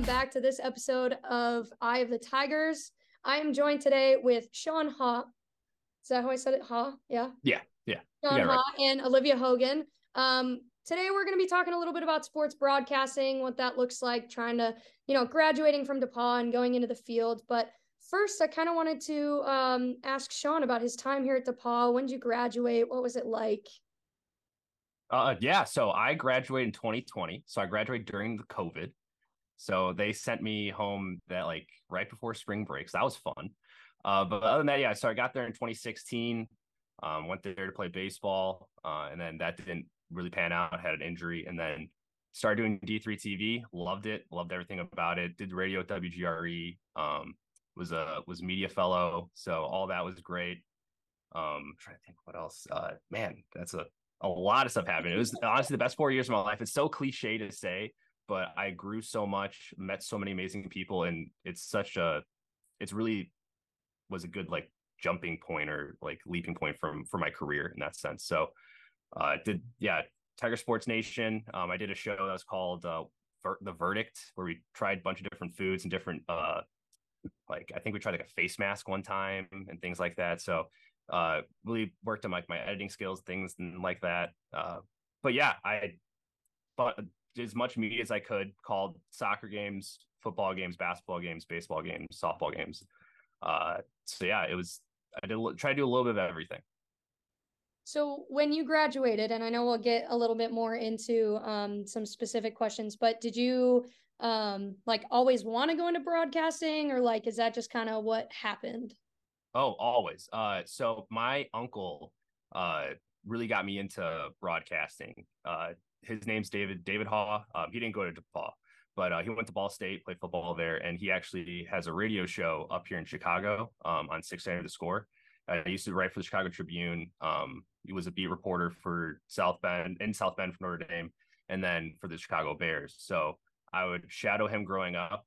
welcome back to this episode of Eye of the Tigers. I am joined today with Shawn Ha. Is that how I said it? Ha? Yeah. Yeah. Yeah. Shawn Ha right. and Alyvia Hogan. Um, today we're going to be talking a little bit about sports broadcasting, what that looks like, trying to, you know, graduating from DePauw and going into the field. But first, I kind of wanted to um, ask Shawn about his time here at DePauw. When did you graduate? What was it like? Uh, yeah. So I graduated in 2020. So I graduated during the COVID. So they sent me home that like right before spring breaks. So that was fun. Uh, but other than that, yeah. So I got there in 2016. Um, went there to play baseball, uh, and then that didn't really pan out. Had an injury, and then started doing D3 TV. Loved it. Loved everything about it. Did radio at WGRE. Um, was a was media fellow. So all that was great. Um, trying to think what else. Uh, man, that's a a lot of stuff happened. It was honestly the best four years of my life. It's so cliche to say, but I grew so much, met so many amazing people, and it's such a, it's really was a good like jumping point or like leaping point from for my career in that sense. So, uh, did yeah, Tiger Sports Nation. Um, I did a show that was called uh, Ver- the Verdict, where we tried a bunch of different foods and different uh, like I think we tried like a face mask one time and things like that. So uh, really worked on like my editing skills, things like that. Uh, but yeah, I bought as much media as I could, called soccer games, football games, basketball games, baseball games, softball games. Uh, so yeah, it was I did try to do a little bit of everything. So when you graduated, and I know we'll get a little bit more into um, some specific questions, but did you um, like always want to go into broadcasting, or like is that just kind of what happened? Oh, always. Uh, so my uncle uh really got me into broadcasting. Uh, his name's David David Haugh. Um, he didn't go to DePauw, but uh, he went to Ball State, played football there, and he actually has a radio show up here in Chicago um, on 690 The Score. I used to write for the Chicago Tribune. Um, he was a beat reporter for South Bend in South Bend for Notre Dame, and then for the Chicago Bears. So I would shadow him growing up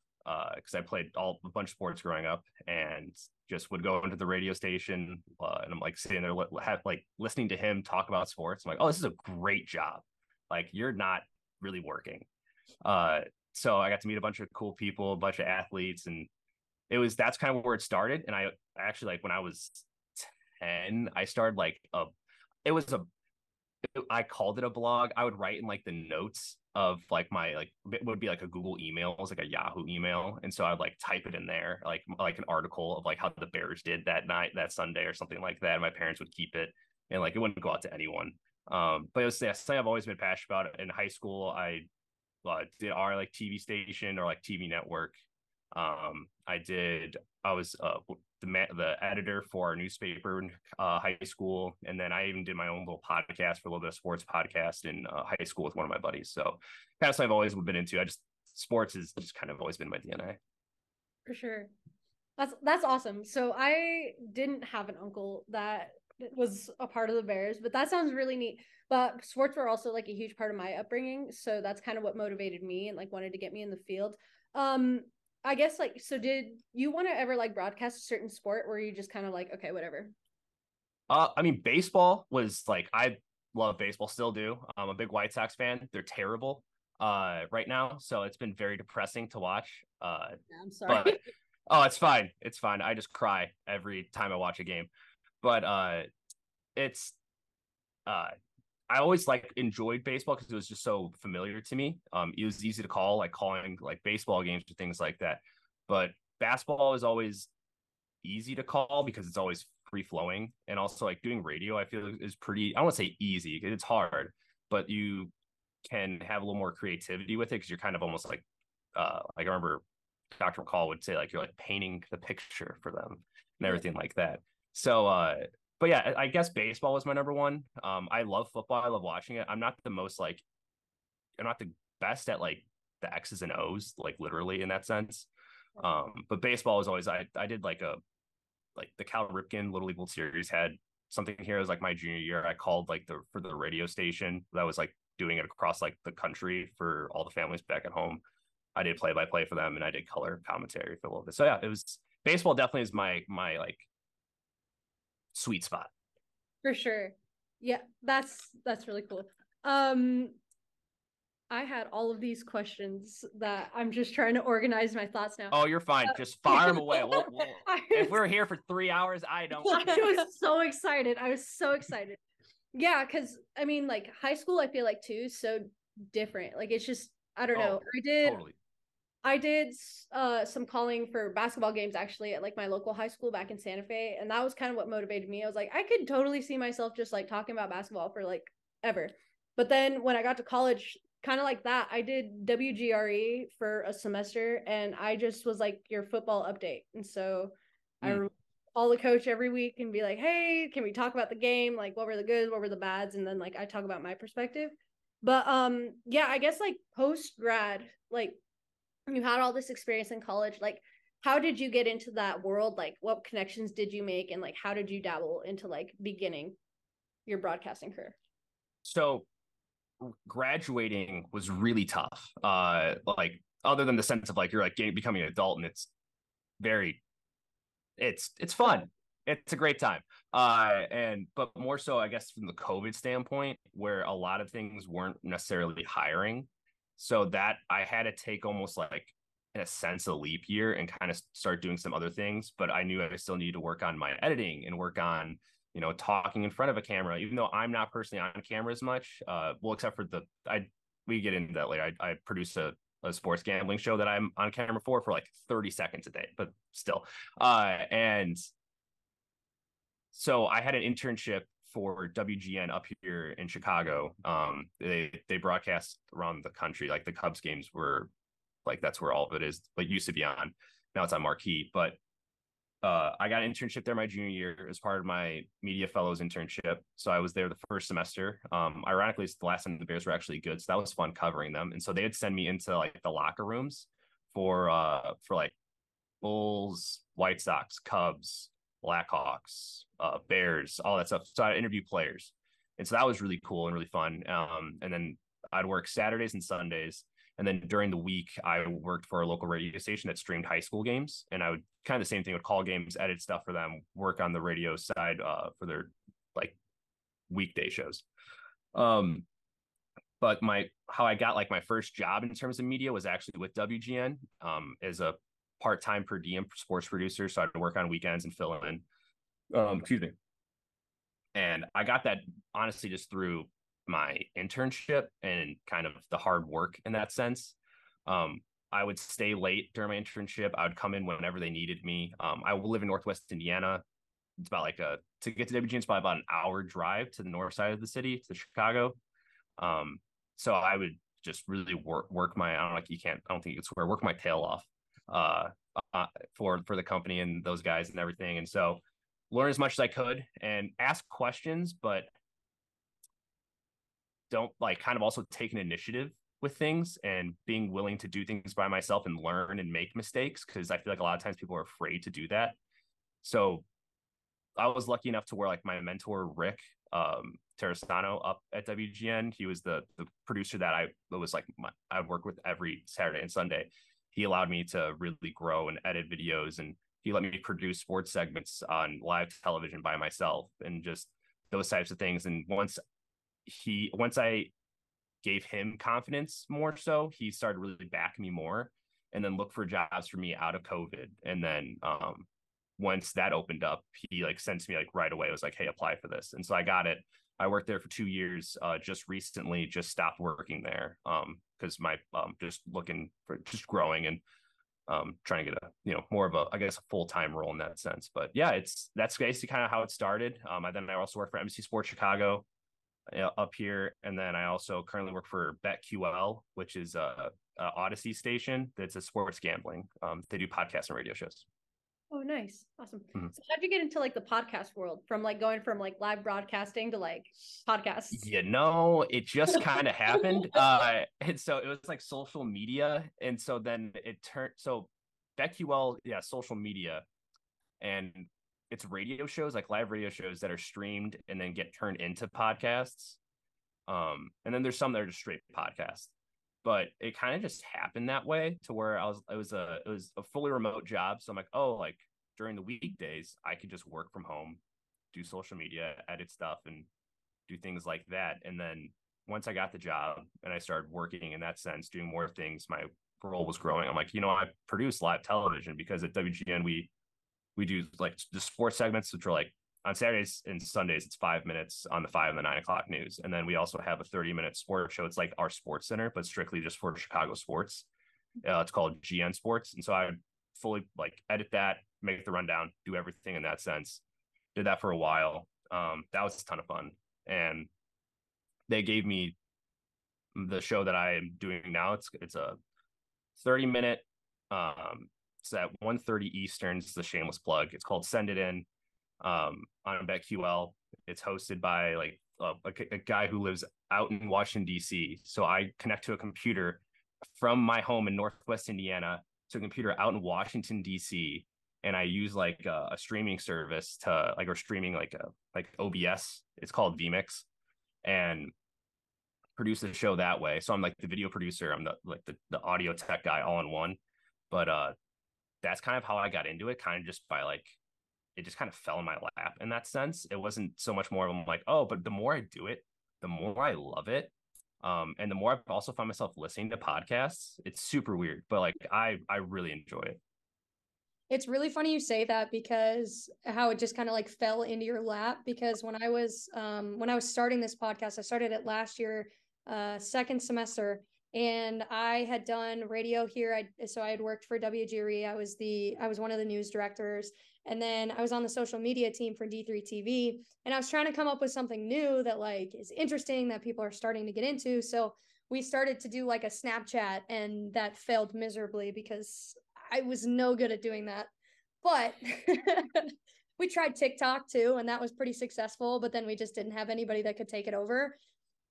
because uh, I played all a bunch of sports growing up, and just would go into the radio station uh, and I'm like sitting there have, like listening to him talk about sports. I'm like, oh, this is a great job. Like you're not really working. Uh, so I got to meet a bunch of cool people, a bunch of athletes, and it was that's kind of where it started. And I actually like when I was 10, I started like a it was a I called it a blog. I would write in like the notes of like my like it would be like a Google email, it was like a Yahoo email, and so I'd like type it in there, like like an article of like how the Bears did that night, that Sunday, or something like that. And my parents would keep it, and like it wouldn't go out to anyone. Um, but it was yeah, something I've always been passionate about. In high school, I uh, did our like TV station or like TV network. Um, I did. I was uh, the ma- the editor for our newspaper in uh, high school, and then I even did my own little podcast for a little bit of sports podcast in uh, high school with one of my buddies. So of I've always been into. I just sports has just kind of always been my DNA. For sure, that's that's awesome. So I didn't have an uncle that was a part of the Bears, but that sounds really neat. But sports were also like a huge part of my upbringing, so that's kind of what motivated me and like wanted to get me in the field. Um, I guess like so did you want to ever like broadcast a certain sport where you just kind of like okay whatever? Uh I mean baseball was like I love baseball still do. I'm a big White Sox fan. They're terrible uh right now, so it's been very depressing to watch. Uh I'm sorry. But, oh, it's fine. It's fine. I just cry every time I watch a game. But uh it's uh I always like enjoyed baseball because it was just so familiar to me. Um, it was easy to call, like calling like baseball games or things like that. But basketball is always easy to call because it's always free flowing, and also like doing radio, I feel is pretty. I don't want to say easy; it's hard, but you can have a little more creativity with it because you're kind of almost like, uh, like I remember Dr. McCall would say like you're like painting the picture for them and everything like that. So uh but yeah, I guess baseball was my number one. Um, I love football. I love watching it. I'm not the most like, I'm not the best at like the X's and O's, like literally in that sense. Um, but baseball was always I I did like a like the Cal Ripken Little League World Series had something here. It was like my junior year. I called like the for the radio station that was like doing it across like the country for all the families back at home. I did play by play for them and I did color commentary for a little bit. So yeah, it was baseball definitely is my my like sweet spot. For sure. Yeah, that's that's really cool. Um I had all of these questions that I'm just trying to organize my thoughts now. Oh, you're fine. Uh, just fire them away. We'll, we'll, if we're here for three hours, I don't. I was so excited. I was so excited. Yeah, because I mean, like high school, I feel like too so different. Like it's just I don't oh, know. I did. Totally. I did uh, some calling for basketball games actually at like my local high school back in Santa Fe, and that was kind of what motivated me. I was like, I could totally see myself just like talking about basketball for like ever. But then when I got to college, kind of like that, I did WGRE for a semester, and I just was like your football update, and so mm. I call the coach every week and be like, hey, can we talk about the game? Like, what were the goods? What were the bads? And then like I talk about my perspective. But um, yeah, I guess like post grad, like you had all this experience in college like how did you get into that world? Like what connections did you make? And like how did you dabble into like beginning your broadcasting career? So graduating was really tough. Uh like other than the sense of like you're like getting, becoming an adult and it's very it's it's fun. It's a great time. Uh and but more so i guess from the covid standpoint where a lot of things weren't necessarily hiring so that I had to take almost like in a sense a leap year and kind of start doing some other things. But I knew I still needed to work on my editing and work on you know talking in front of a camera, even though I'm not personally on camera as much. Uh, well, except for the I we get into that later. I, I produce a a sports gambling show that I'm on camera for for like 30 seconds a day, but still. Uh, and so I had an internship for WGN up here in Chicago. Um, they they broadcast around the country. Like the Cubs games were like that's where all of it is. Like used to be on. Now it's on Marquee. But uh, I got an internship there my junior year as part of my media fellows internship. So I was there the first semester. Um, ironically, it's the last time the Bears were actually good, so that was fun covering them. And so they would send me into like the locker rooms for uh for like Bulls, White Sox, Cubs, Blackhawks, uh, Bears, all that stuff. So I interview players, and so that was really cool and really fun. Um, and then I'd work Saturdays and Sundays, and then during the week I worked for a local radio station that streamed high school games, and I would kind of the same thing would call games, edit stuff for them, work on the radio side uh, for their like weekday shows. Um, but my how I got like my first job in terms of media was actually with WGN um, as a part-time per diem sports producer so i'd work on weekends and fill in. Um excuse me. And i got that honestly just through my internship and kind of the hard work in that sense. Um i would stay late during my internship. I would come in whenever they needed me. Um i live in northwest indiana. It's about like a to get to WGN it's probably about an hour drive to the north side of the city to Chicago. Um, so I would just really work work my I don't like you can't I don't think you can swear work my tail off uh, uh, for for the company and those guys and everything. And so learn as much as I could and ask questions, but don't like kind of also take an initiative with things and being willing to do things by myself and learn and make mistakes because I feel like a lot of times people are afraid to do that. So I was lucky enough to where like my mentor Rick um Terrasano up at WGN, he was the the producer that I was like my, I work with every Saturday and Sunday he allowed me to really grow and edit videos and he let me produce sports segments on live television by myself and just those types of things. And once he once i gave him confidence more so he started really backing me more and then look for jobs for me out of covid. And then um once that opened up he like sent me like right away. It was like hey apply for this. And so i got it. I worked there for two years. Uh, just recently, just stopped working there because my um, just looking for just growing and um, trying to get a you know more of a I guess a full time role in that sense. But yeah, it's that's basically kind of how it started. Um, I then I also work for NBC Sports Chicago uh, up here, and then I also currently work for BetQL, which is a, a Audacy station that's a sports gambling. Um, they do podcasts and radio shows. Oh, nice. Awesome. Mm-hmm. So how'd you get into like the podcast world from like going from like live broadcasting to like podcasts? You know, it just kind of happened. Uh and so it was like social media. And so then it turned so BetQL, yeah, social media. And it's radio shows, like live radio shows that are streamed and then get turned into podcasts. Um, and then there's some that are just straight podcasts but it kind of just happened that way to where I was it was a it was a fully remote job. So I'm like, oh, like during the weekdays, I could just work from home, do social media, edit stuff, and do things like that. And then once I got the job and I started working in that sense, doing more things, my role was growing. I'm like, you know, I produce live television because at WGN we we do like the sports segments, which are like on Saturdays and Sundays, it's five minutes on the five and the nine o'clock news. And then we also have a 30 minute sports show. It's like our sports center, but strictly just for Chicago sports. Uh, it's called GN Sports. And so I fully like edit that, make the rundown, do everything in that sense. Did that for a while. Um, that was a ton of fun. And they gave me the show that I am doing now. It's it's a 30 minute um it's at 1:30 Eastern. It's a shameless plug. It's called Send It In um on BetQL. It's hosted by like a, a, guy who lives out in Washington D.C. So I connect to a computer from my home in Northwest Indiana to a computer out in Washington D.C. and I use like a, a streaming service to like or streaming like a like OBS. It's called vMix, and produce the show that way. So I'm like the video producer, I'm the like the, the audio tech guy all in one. But uh that's kind of how I got into it, kind of just by like it just kind of fell in my lap in that sense. It wasn't so much more of I'm like, oh, but the more I do it, the more I love it. Um, and the more I've also found myself listening to podcasts, it's super weird, but like I I really enjoy it. It's really funny you say that because how it just kind of like fell into your lap because when I was um when I was starting this podcast, I started it last year uh, second semester and I had done radio here. I so I had worked for WGRE. I was the I was one of the news directors, and then I was on the social media team for D3 TV. And I was trying to come up with something new that like is interesting that people are starting to get into. So we started to do like a Snapchat, and that failed miserably because I was no good at doing that. But we tried TikTok too, and that was pretty successful. But then we just didn't have anybody that could take it over.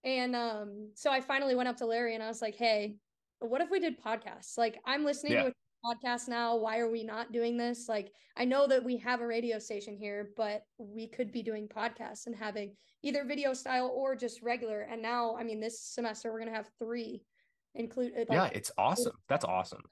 And um, so I finally went up to Larry and I was like, hey, what if we did podcasts? Like, I'm listening yeah. to podcast now. Why are we not doing this? Like, I know that we have a radio station here, but we could be doing podcasts and having either video style or just regular. And now, I mean, this semester we're going to have three included. Like, yeah, it's awesome. That's awesome.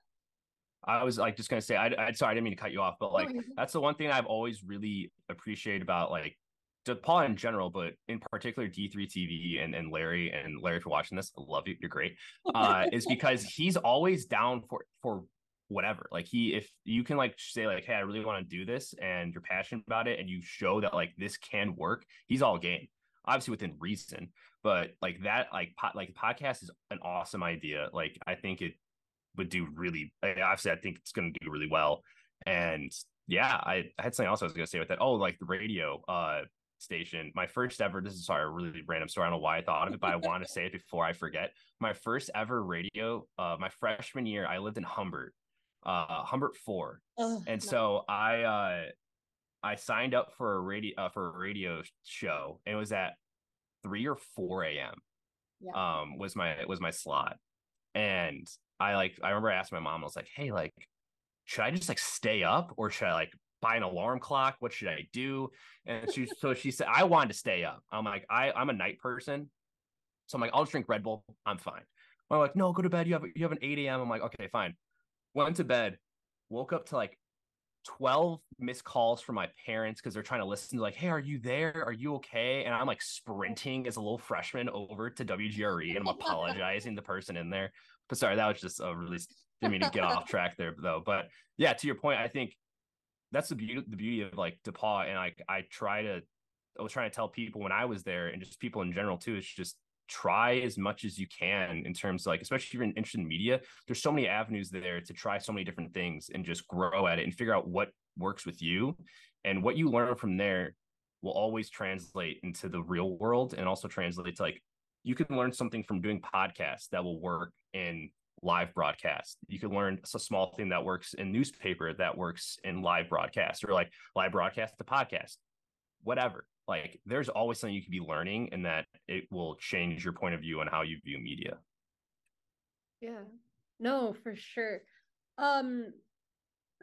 I was like just gonna say, I, I sorry, I didn't mean to cut you off, but like that's the one thing I've always really appreciated about like DePauw in general, but in particular D3 TV and, and Larry and Larry for watching this, I love you. You're great. Uh, is because he's always down for for whatever. Like he if you can like say like, hey, I really want to do this and you're passionate about it and you show that like this can work, he's all game. Obviously within reason, but like that, like po- like the podcast is an awesome idea. Like I think it would do really obviously I think it's gonna do really well. And yeah, I, I had something else I was gonna say with that. Oh, like the radio. Uh station. My first ever, this is sorry, a really random story. I don't know why I thought of it, but I want to say it before I forget. My first ever radio, uh, my freshman year, I lived in Humbert, uh, Humbert four. Oh, and no. so I, uh, I signed up for a radio, uh, for a radio show and it was at 3 or 4 a.m. Yeah. Um, was my, was my slot. And I like, I remember I asked my mom, I was like, Hey, like, should I just like stay up or should I like buy an alarm clock. What should I do? And she so she said I wanted to stay up. I'm like I I'm a night person, so I'm like I'll just drink Red Bull. I'm fine. I'm like no, go to bed. You have you have an 8 a.m. I'm like okay, fine. Went to bed. Woke up to like 12 missed calls from my parents because they're trying to listen to like, hey, are you there? Are you okay? And I'm like sprinting as a little freshman over to WGRE and I'm apologizing the person in there. But sorry, that was just a really didn't mean to get off track there though. But yeah, to your point, I think that's the beauty the beauty of like DePauw. And like I try to I was trying to tell people when I was there and just people in general too, it's just try as much as you can in terms of like, especially if you're interested in media, there's so many avenues there to try so many different things and just grow at it and figure out what works with you. And what you learn from there will always translate into the real world and also translate to like you can learn something from doing podcasts that will work in live broadcast. You can learn a small thing that works in newspaper that works in live broadcast or like live broadcast to podcast, whatever. Like there's always something you could be learning and that it will change your point of view on how you view media. Yeah. No, for sure. Um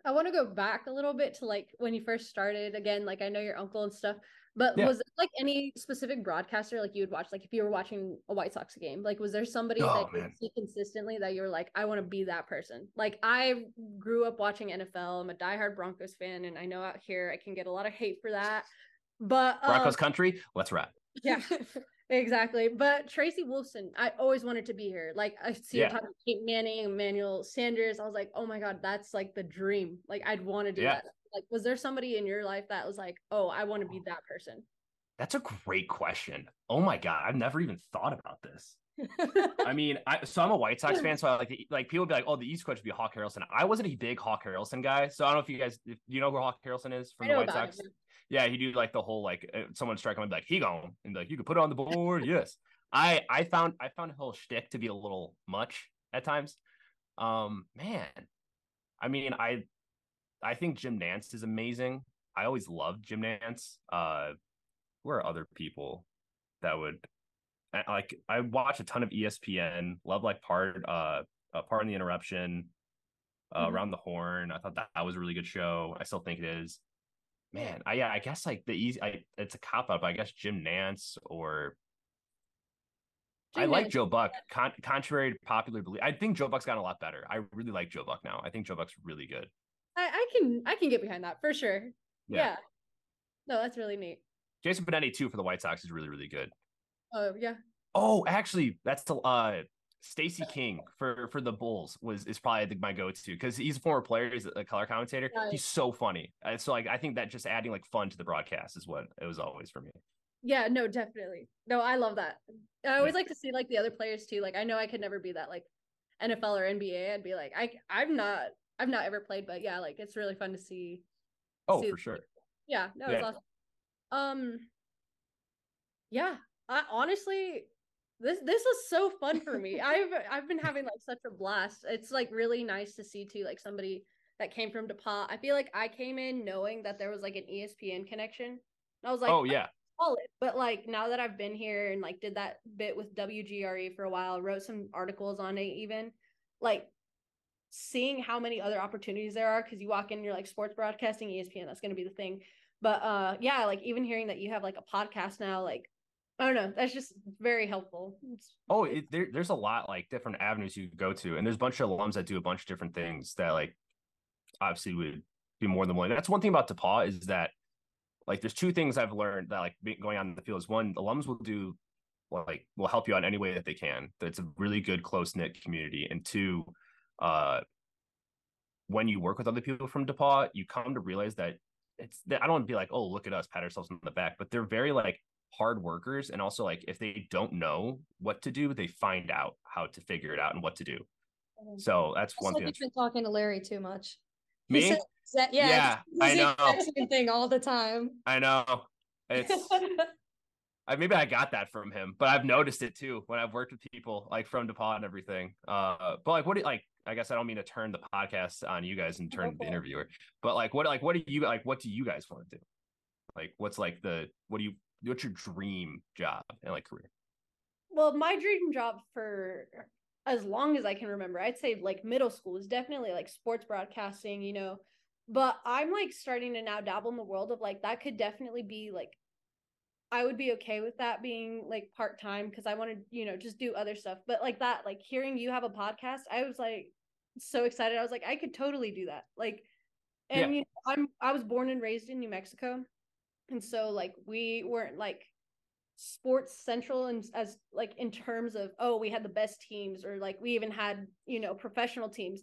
I want to go back a little bit to like when you first started again like I know your uncle and stuff but yeah. was there like any specific broadcaster like you would watch? Like if you were watching a White Sox game, like was there somebody oh, that you see consistently that you were like, I want to be that person? Like I grew up watching NFL. I'm a diehard Broncos fan, and I know out here I can get a lot of hate for that. But um, Broncos country, let's rap. Yeah. Exactly. But Tracy Wolfson, I always wanted to be here. Like I see Yeah. her talking Peyton Manning, Emmanuel Sanders. I was like, oh my God, that's like the dream. Like I'd want to do Yeah. that. Like, was there somebody in your life that was like, oh, I want to be that person? That's a great question. Oh my god, I've never even thought about this. I mean, I so I'm a White Sox fan, so I like the, like people be like, "Oh, the East Coast would be Hawk Harrelson." I wasn't a big Hawk Harrelson guy, so I don't know if you guys, if you know who Hawk Harrelson is from the White Sox. it. Yeah, he do like the whole like uh, someone strike him and be like, "He gone," and be like, "You could put it on the board." yes, I I found I found his whole shtick to be a little much at times. Um, man, I mean, I I think Jim Nantz is amazing. I always loved Jim Nantz. Uh, who are other people that would like? I watch a ton of ESPN. Love like part uh, uh Pardon the Interruption, uh, Mhm. around the horn. I thought that, that was a really good show. I still think it is. Man, I yeah, I guess like the easy. I it's a cop up. I guess Jim Nantz or I Jim like Nantz. Joe Buck. Con- contrary to popular belief, I think Joe Buck's gotten a lot better. I really like Joe Buck now. I think Joe Buck's really good. I, I can I can get behind that for sure. Yeah. Yeah. No, that's really neat. Jason Benetti too for the White Sox is really really good. Oh yeah. Oh, actually, that's the uh Stacy King for for the Bulls was is probably the, my go to because he's a former player. He's a color commentator. Right. He's so funny. Uh, so like I think that just adding like fun to the broadcast is what it was always for me. Yeah, no, definitely. No, I love that. I always like to see like the other players too. Like I know I could never be that like NFL or NBA. I'd be like, I I'm not I've not ever played, but yeah, like it's really fun to see. Oh, see for sure. Yeah, no, it's Yeah. awesome. Um yeah, I honestly this this was so fun for me. I've I've been having like such a blast. It's like really nice to see too like somebody that came from DePauw. I feel like I came in knowing that there was like an ESPN connection. I was like, oh yeah, solid. But like now that I've been here and like did that bit with WGRE for a while, wrote some articles on it even, like seeing how many other opportunities there are because you walk in, you're like sports broadcasting, ESPN, that's gonna be the thing. But uh yeah, like even hearing that you have like a podcast now, like I don't know, that's just very helpful. Oh, it, there, there's a lot like different avenues you go to, and there's a bunch of alums that do a bunch of different things that like obviously would be more than willing. That's one thing about DePauw is that like there's two things I've learned that like going on in the field is one, alums will do like will help you out in any way that they can. That it's a really good close knit community, and two, uh, when you work with other people from DePauw, you come to realize that it's that I don't want to be like, oh, look at us, pat ourselves on the back, but they're very like hard workers and also like if they don't know what to do they find out how to figure it out and what to do. So that's one thing you've been talking to Larry too much. He me? said that- yeah, Yeah, he I know. same thing all the time. i know. It's I, maybe i got that from him but i've noticed it too when i've worked with people like from DePauw and everything. Uh but like what do like i guess i don't mean to turn the podcast on you guys and turn the interviewer but like what like what do you like what do you guys want to do? Like what's like the what do you what's your dream job and like career well, my dream job for as long as I can remember, I'd say like middle school is definitely like sports broadcasting, you know. But I'm like starting to now dabble in the world of like that could definitely be like I would be okay with that being like part time because I want to, you know, just do other stuff. But like that, like hearing you have a podcast, I was like so excited. I was like, I could totally do that. Like, and Yeah. you know, I'm I was born and raised in New Mexico, and so like we weren't like sports central and as like in terms of oh we had the best teams or like we even had you know professional teams.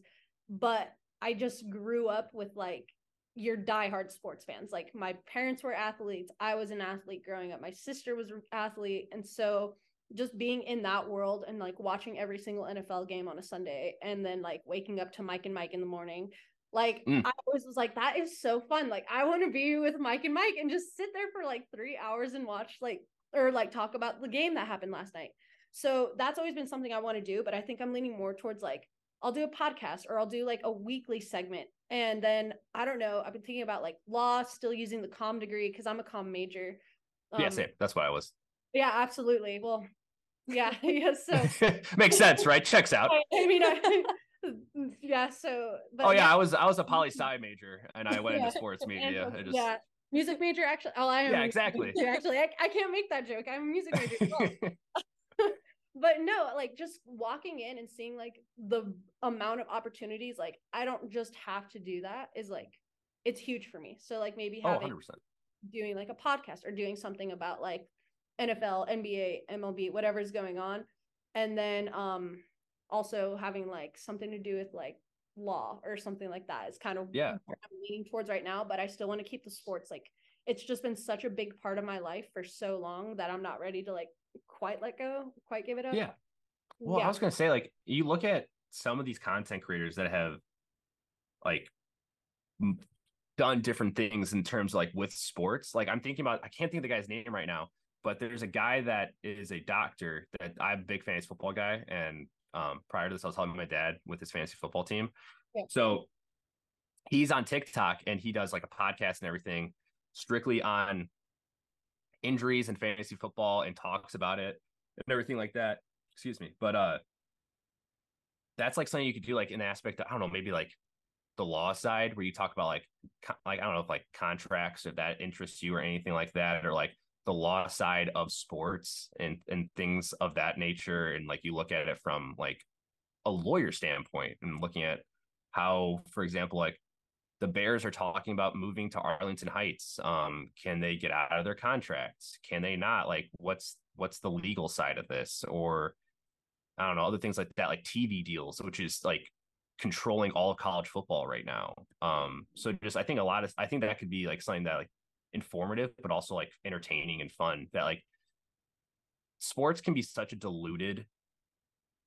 But i just grew up with like your diehard sports fans. Like my parents were athletes. I was an athlete growing up. My sister was an athlete. And so just being in that world and like watching every single nfl game on a sunday and then like waking up to mike and mike in the morning like Mm. i always was like that is so fun like i want to be with mike and mike and just sit there for like three hours and watch like or like talk about the game that happened last night. So that's always been something I want to do, but I think I'm leaning more towards like I'll do a podcast or I'll do like a weekly segment. And then I don't know, I've been thinking about like law, still using the com degree because I'm a com major. yeah Um, same that's why i was Yeah, absolutely. Well, yeah, yeah. So makes sense right checks out I, I mean, I, yeah. So, but oh yeah, I was I was a poli sci major and I went Yeah. into sports media. And- just yeah, music major. Actually, oh, I am. Yeah, exactly. major, Actually, I, I can't make that joke. I'm a music major. but no like just walking in and seeing like the amount of opportunities like i don't just have to do that is like it's huge for me so like maybe oh, having 100 percent. doing like a podcast or doing something about like NFL, NBA, MLB, whatever's going on. And then um also having like something to do with like law or something like that is kind of yeah I'm leaning towards right now, but I still want to keep the sports like it's just been such a big part of my life for so long that I'm not ready to like quite let go, quite give it up. Yeah. Well, yeah. I was gonna say, like, you look at some of these content creators that have like m- done different things in terms of, like with sports. Like, I'm thinking about, I can't think of the guy's name right now, but there's a guy that is a doctor that I'm a big fantasy football guy, and um, prior to this, I was helping my dad with his fantasy football team. Yeah. So he's on TikTok and he does like a podcast and everything strictly on injuries and fantasy football and talks about it and everything like that. Excuse me. But uh that's like something you could do like an aspect of, I don't know, maybe like the law side where you talk about like co- like I don't know if like contracts if that interests you or anything like that or like the law side of sports and and things of that nature and like you look at it from like a lawyer standpoint and looking at how for example like the bears are talking about moving to arlington heights um can they get out of their contracts? Can they not? Like what's what's the legal side of this? Or i don't know other things like that like tv deals which is like controlling all college football right now. Um so just i think a lot of i think that could be like something that like informative but also like entertaining and fun that like sports can be such a diluted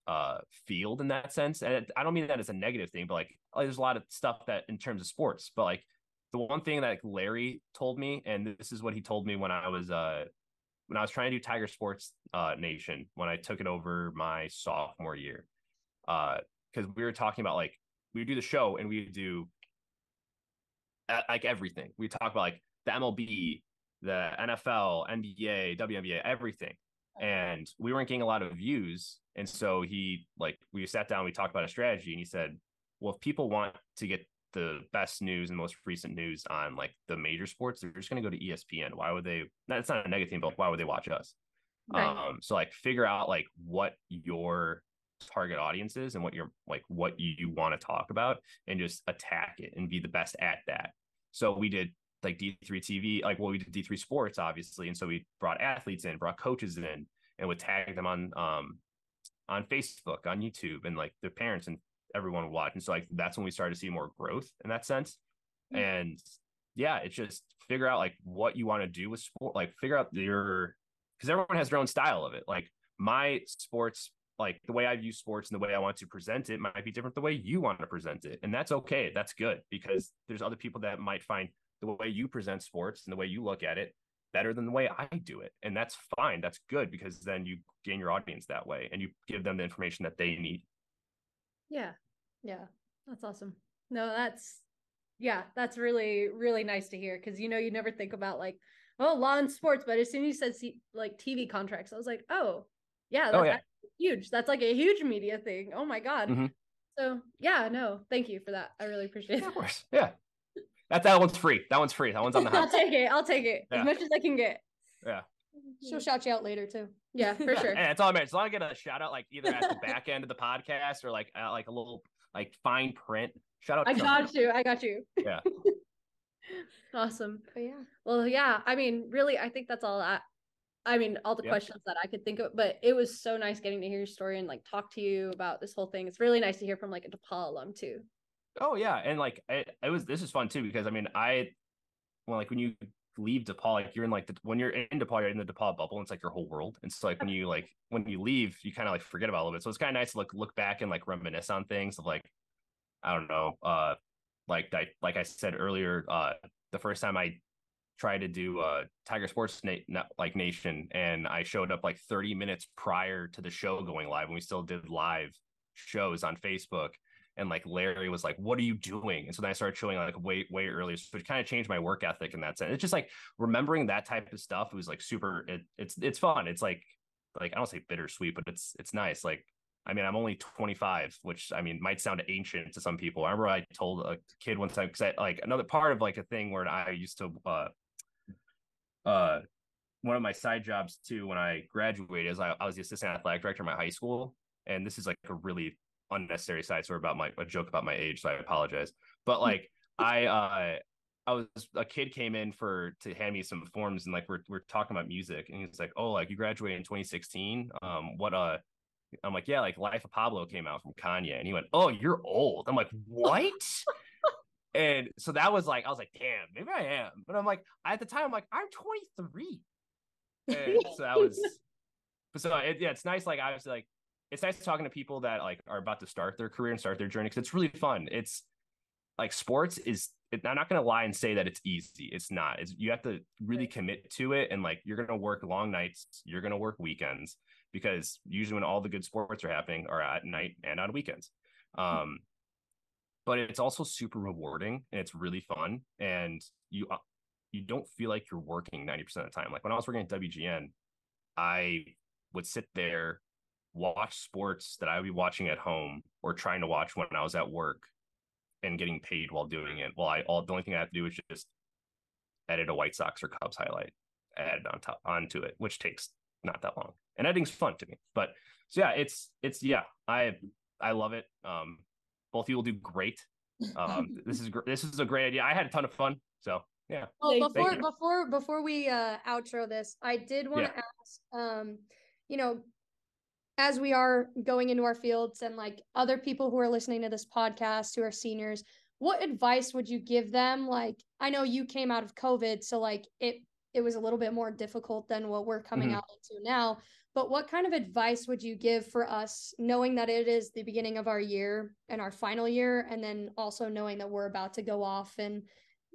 uh field in that sense. And i don't mean that as a negative thing but like, like there's a lot of stuff that in terms of sports but like the one thing that like, larry told me and this is what he told me when i was uh when i was trying to do tiger sports uh nation when i took it over my sophomore year uh because we were talking about like we would do the show and we do like everything. We talk about like the mlb the nfl nba WNBA, everything. And we weren't getting a lot of views. And so he like we sat down we talked about a strategy and he said well if people want to get the best news and most recent news on like the major sports they're just going to go to espn why would they that's not a negative thing but why would they watch us? Right. um so like figure out like what your target audience is and what you're like what you, you want to talk about and just attack it and be the best at that. So we did like D3 TV, like well, we did D3 sports, obviously. And so we brought athletes in, brought coaches in, and would tag them on um on Facebook, on YouTube, and like their parents and everyone would watch. And so like that's when we started to see more growth in that sense. Mhm. And yeah, it's just figure out like what you want to do with sport, like figure out your because everyone has their own style of it. Like my sports, like the way I view sports and the way I want to present it might be different the way you want to present it. And that's okay. That's good because there's other people that might find the way you present sports and the way you look at it better than the way I do it. And that's fine. That's good because then you gain your audience that way and you give them the information that they need. Yeah. Yeah. That's awesome. No, that's yeah, that's really, really nice to hear because you know, you never think about like, oh, law and sports, but as soon as you said see, like TV contracts, I was like, oh, yeah, that's Oh, yeah. huge. That's like a huge media thing. Oh my God. Mhm. So yeah, no, thank you for that. I really appreciate it. of course. Yeah. That that one's free. That one's free. That one's on the house. I'll take it. I'll take it Yeah. as much as I can get. Yeah. She'll shout you out later too. Yeah, for Yeah, sure. And that's all I meant. As long as I get a shout out, like either at the back end of the podcast or like uh, like a little like fine print. Shout out. I got you. I got you. Yeah. awesome. But yeah. Well, yeah. I mean, really, I think that's all that. I mean, all the Yeah. questions that I could think of, but it was so nice getting to hear your story and like talk to you about this whole thing. It's really nice to hear from like a DePauw alum too. Oh yeah, and like it, it was. This is fun too because I mean, I well, like when you leave DePauw, like you're in like the, when you're in DePauw, you're in the DePauw bubble. And it's like your whole world. And so like when you like when you leave, you kind of like forget about a little bit. So it's kind of nice to look look back and like reminisce on things of like I don't know, uh, like I like I said earlier, uh, the first time I tried to do uh Tiger Sports na- na- like Nation, and I showed up like 30 minutes prior to the show going live, and we still did live shows on Facebook. And like Larry was like, "What are you doing?" And so then I started showing like way way earlier, so it kind of changed my work ethic in that sense. It's just like remembering that type of stuff. It was like super. It, it's it's fun. It's like like I don't say bittersweet, but it's it's nice. Like I mean, I'm only 25, which I mean might sound ancient to some people. I remember I told a kid one time because like another part of like a thing where I used to uh uh one of my side jobs too when I graduated is I, I was the assistant athletic director in my high school, and this is like a really unnecessary side story about my a joke about my age, so I apologize. But like I uh I was a kid came in for to hand me some forms and like we're we're talking about music and he's like, oh, like you graduated in 2016. Um, what uh, I'm like, yeah, like Life of Pablo came out from Kanye, and he went, oh, you're old. I'm like, what? and so that was like, I was like, damn, maybe I am. But I'm like, at the time, I'm like, I'm 23. And so that was, but so it, yeah, it's nice. Like I was like, it's nice talking to people that like are about to start their career and start their journey because it's really fun. It's like sports is it, I'm not gonna lie and say that it's easy. It's not. It's you have to really commit to it, and like you're gonna work long nights, you're gonna work weekends because usually when all the good sports are happening are at night and on weekends. Um, but it's also super rewarding and it's really fun, and you uh, you don't feel like you're working 90% of the time. Like when I was working at WGN, I would sit there, watch sports that I would be watching at home or trying to watch when I was at work and getting paid while doing it. Well, I all the only thing I have to do is just edit a White Sox or Cubs highlight, add on top onto it, which takes not that long. And editing's fun to me. But so yeah, it's it's yeah, I I love it. Um, both of you will do great. Um, this is this is a great idea. I had a ton of fun. So yeah. Well, before before before we uh outro this, I did want to yeah. ask, um, you know, as we are going into our fields and like other people who are listening to this podcast who are seniors what advice would you give them like i know you came out of covid so like it it was a little bit more difficult than what we're coming mm-hmm. out into now but what kind of advice would you give for us knowing that it is the beginning of our year and our final year and then also knowing that we're about to go off and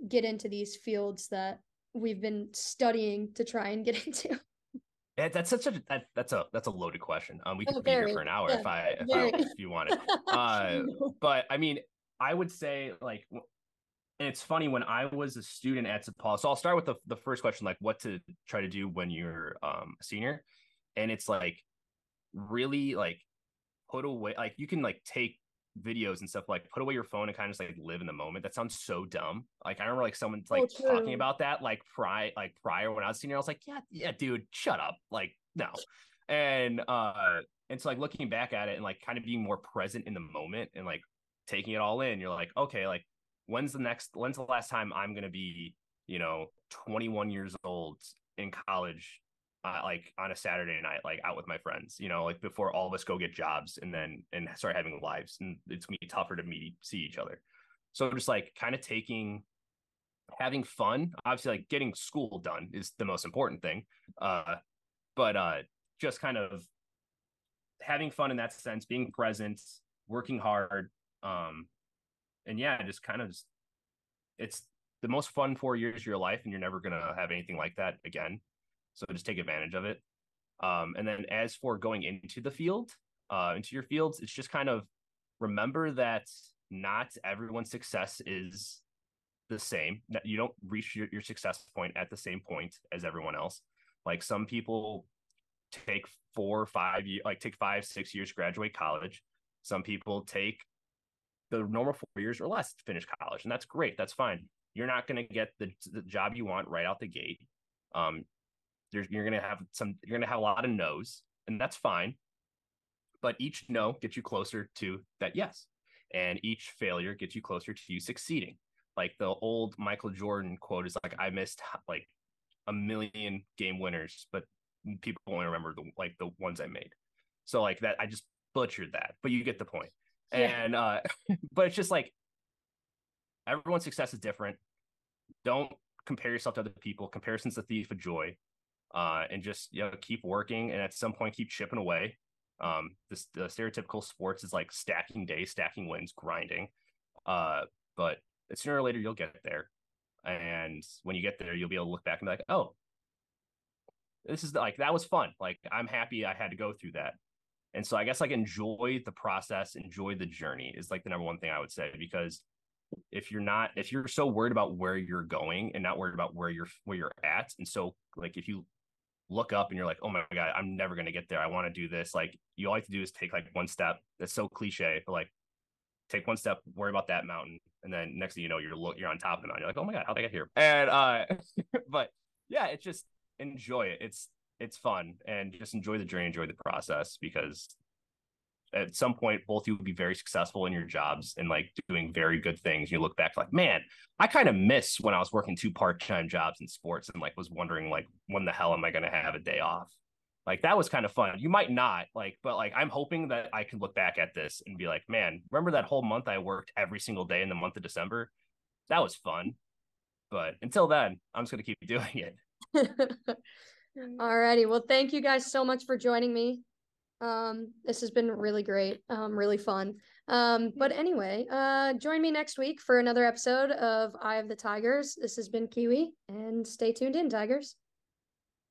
get into these fields that we've been studying to try and get into that's such a that, that's a that's a loaded question. Um, we could oh, be here for an hour yeah, if I if, I, if you wanted. Uh, but I mean, I would say like, and it's funny when I was a student at DePauw. So I'll start with the the first question, like what to try to do when you're um a senior, and it's like really like put away like you can like take videos and stuff like put away your phone and kind of just like live in the moment. That sounds so dumb. Like I remember like someone like oh, talking about that like prior like prior when I was senior. I was like, yeah, yeah, dude, shut up. Like no. And uh and so like looking back at it and like kind of being more present in the moment and like taking it all in, you're like, okay, like when's the next when's the last time I'm gonna be, you know, 21 years old in college uh, like on a Saturday night, like out with my friends, you know, like before all of us go get jobs and then and start having lives, and it's gonna be tougher to meet see each other. So just like kind of taking having fun, obviously like getting school done is the most important thing. Uh, but uh, just kind of having fun in that sense, being present, working hard, um, and yeah, just kind of just, it's the most fun four years of your life, and you're never gonna have anything like that again. So just take advantage of it. Um, and then as for going into the field, uh, into your fields, it's just kind of remember that not everyone's success is the same. You don't reach your, your success point at the same point as everyone else. Like some people take four, five years, like take five, six years to graduate college. Some people take the normal four years or less to finish college, and that's great. That's fine. You're not going to get the, the job you want right out the gate. Um, there's, you're going to have some, you're going to have a lot of no's, and that's fine. But each no gets you closer to that yes. And each failure gets you closer to you succeeding. Like the old Michael Jordan quote is like, I missed like a million game winners, but people only remember the like the ones I made. So like that, I just butchered that, but you get the point. Yeah. And uh, but it's just like everyone's success is different. Don't compare yourself to other people. Comparison's the thief of joy uh, and just you know keep working and at some point keep chipping away. Um, the stereotypical sports is like stacking days, stacking wins, grinding. Uh, but sooner or later you'll get there, and when you get there, you'll be able to look back and be like, oh, this is like that was fun. Like I'm happy I had to go through that. And so I guess like enjoy the process, enjoy the journey is like the number one thing I would say because if you're not if you're so worried about where you're going and not worried about where you're where you're at and so like if you look up and you're like, oh my God, I'm never going to get there. I want to do this. Like, you all have to do is take like one step. That's so cliche, but like, take one step, worry about that mountain. And then next thing you know, you're you're on top of the mountain. You're like, oh my God, how'd I get here? And, uh, but yeah, it's just enjoy it. It's, it's fun and just enjoy the journey, enjoy the process because at some point both you will be very successful in your jobs and like doing very good things. You look back like, man, I kind of miss when I was working two part-time jobs in sports and like was wondering like when the hell am I going to have a day off? Like that was kind of fun. You might not like, but like I'm hoping that I can look back at this and be like, man, remember that whole month I worked every single day in the month of December? That was fun. But until then, I'm just gonna keep doing it. Alrighty. Well, thank you guys so much for joining me. Um, this has been really great, um, really fun. Um, but anyway, uh, join me next week for another episode of Eye of the Tigers. This has been Kiwi, and stay tuned in, Tigers.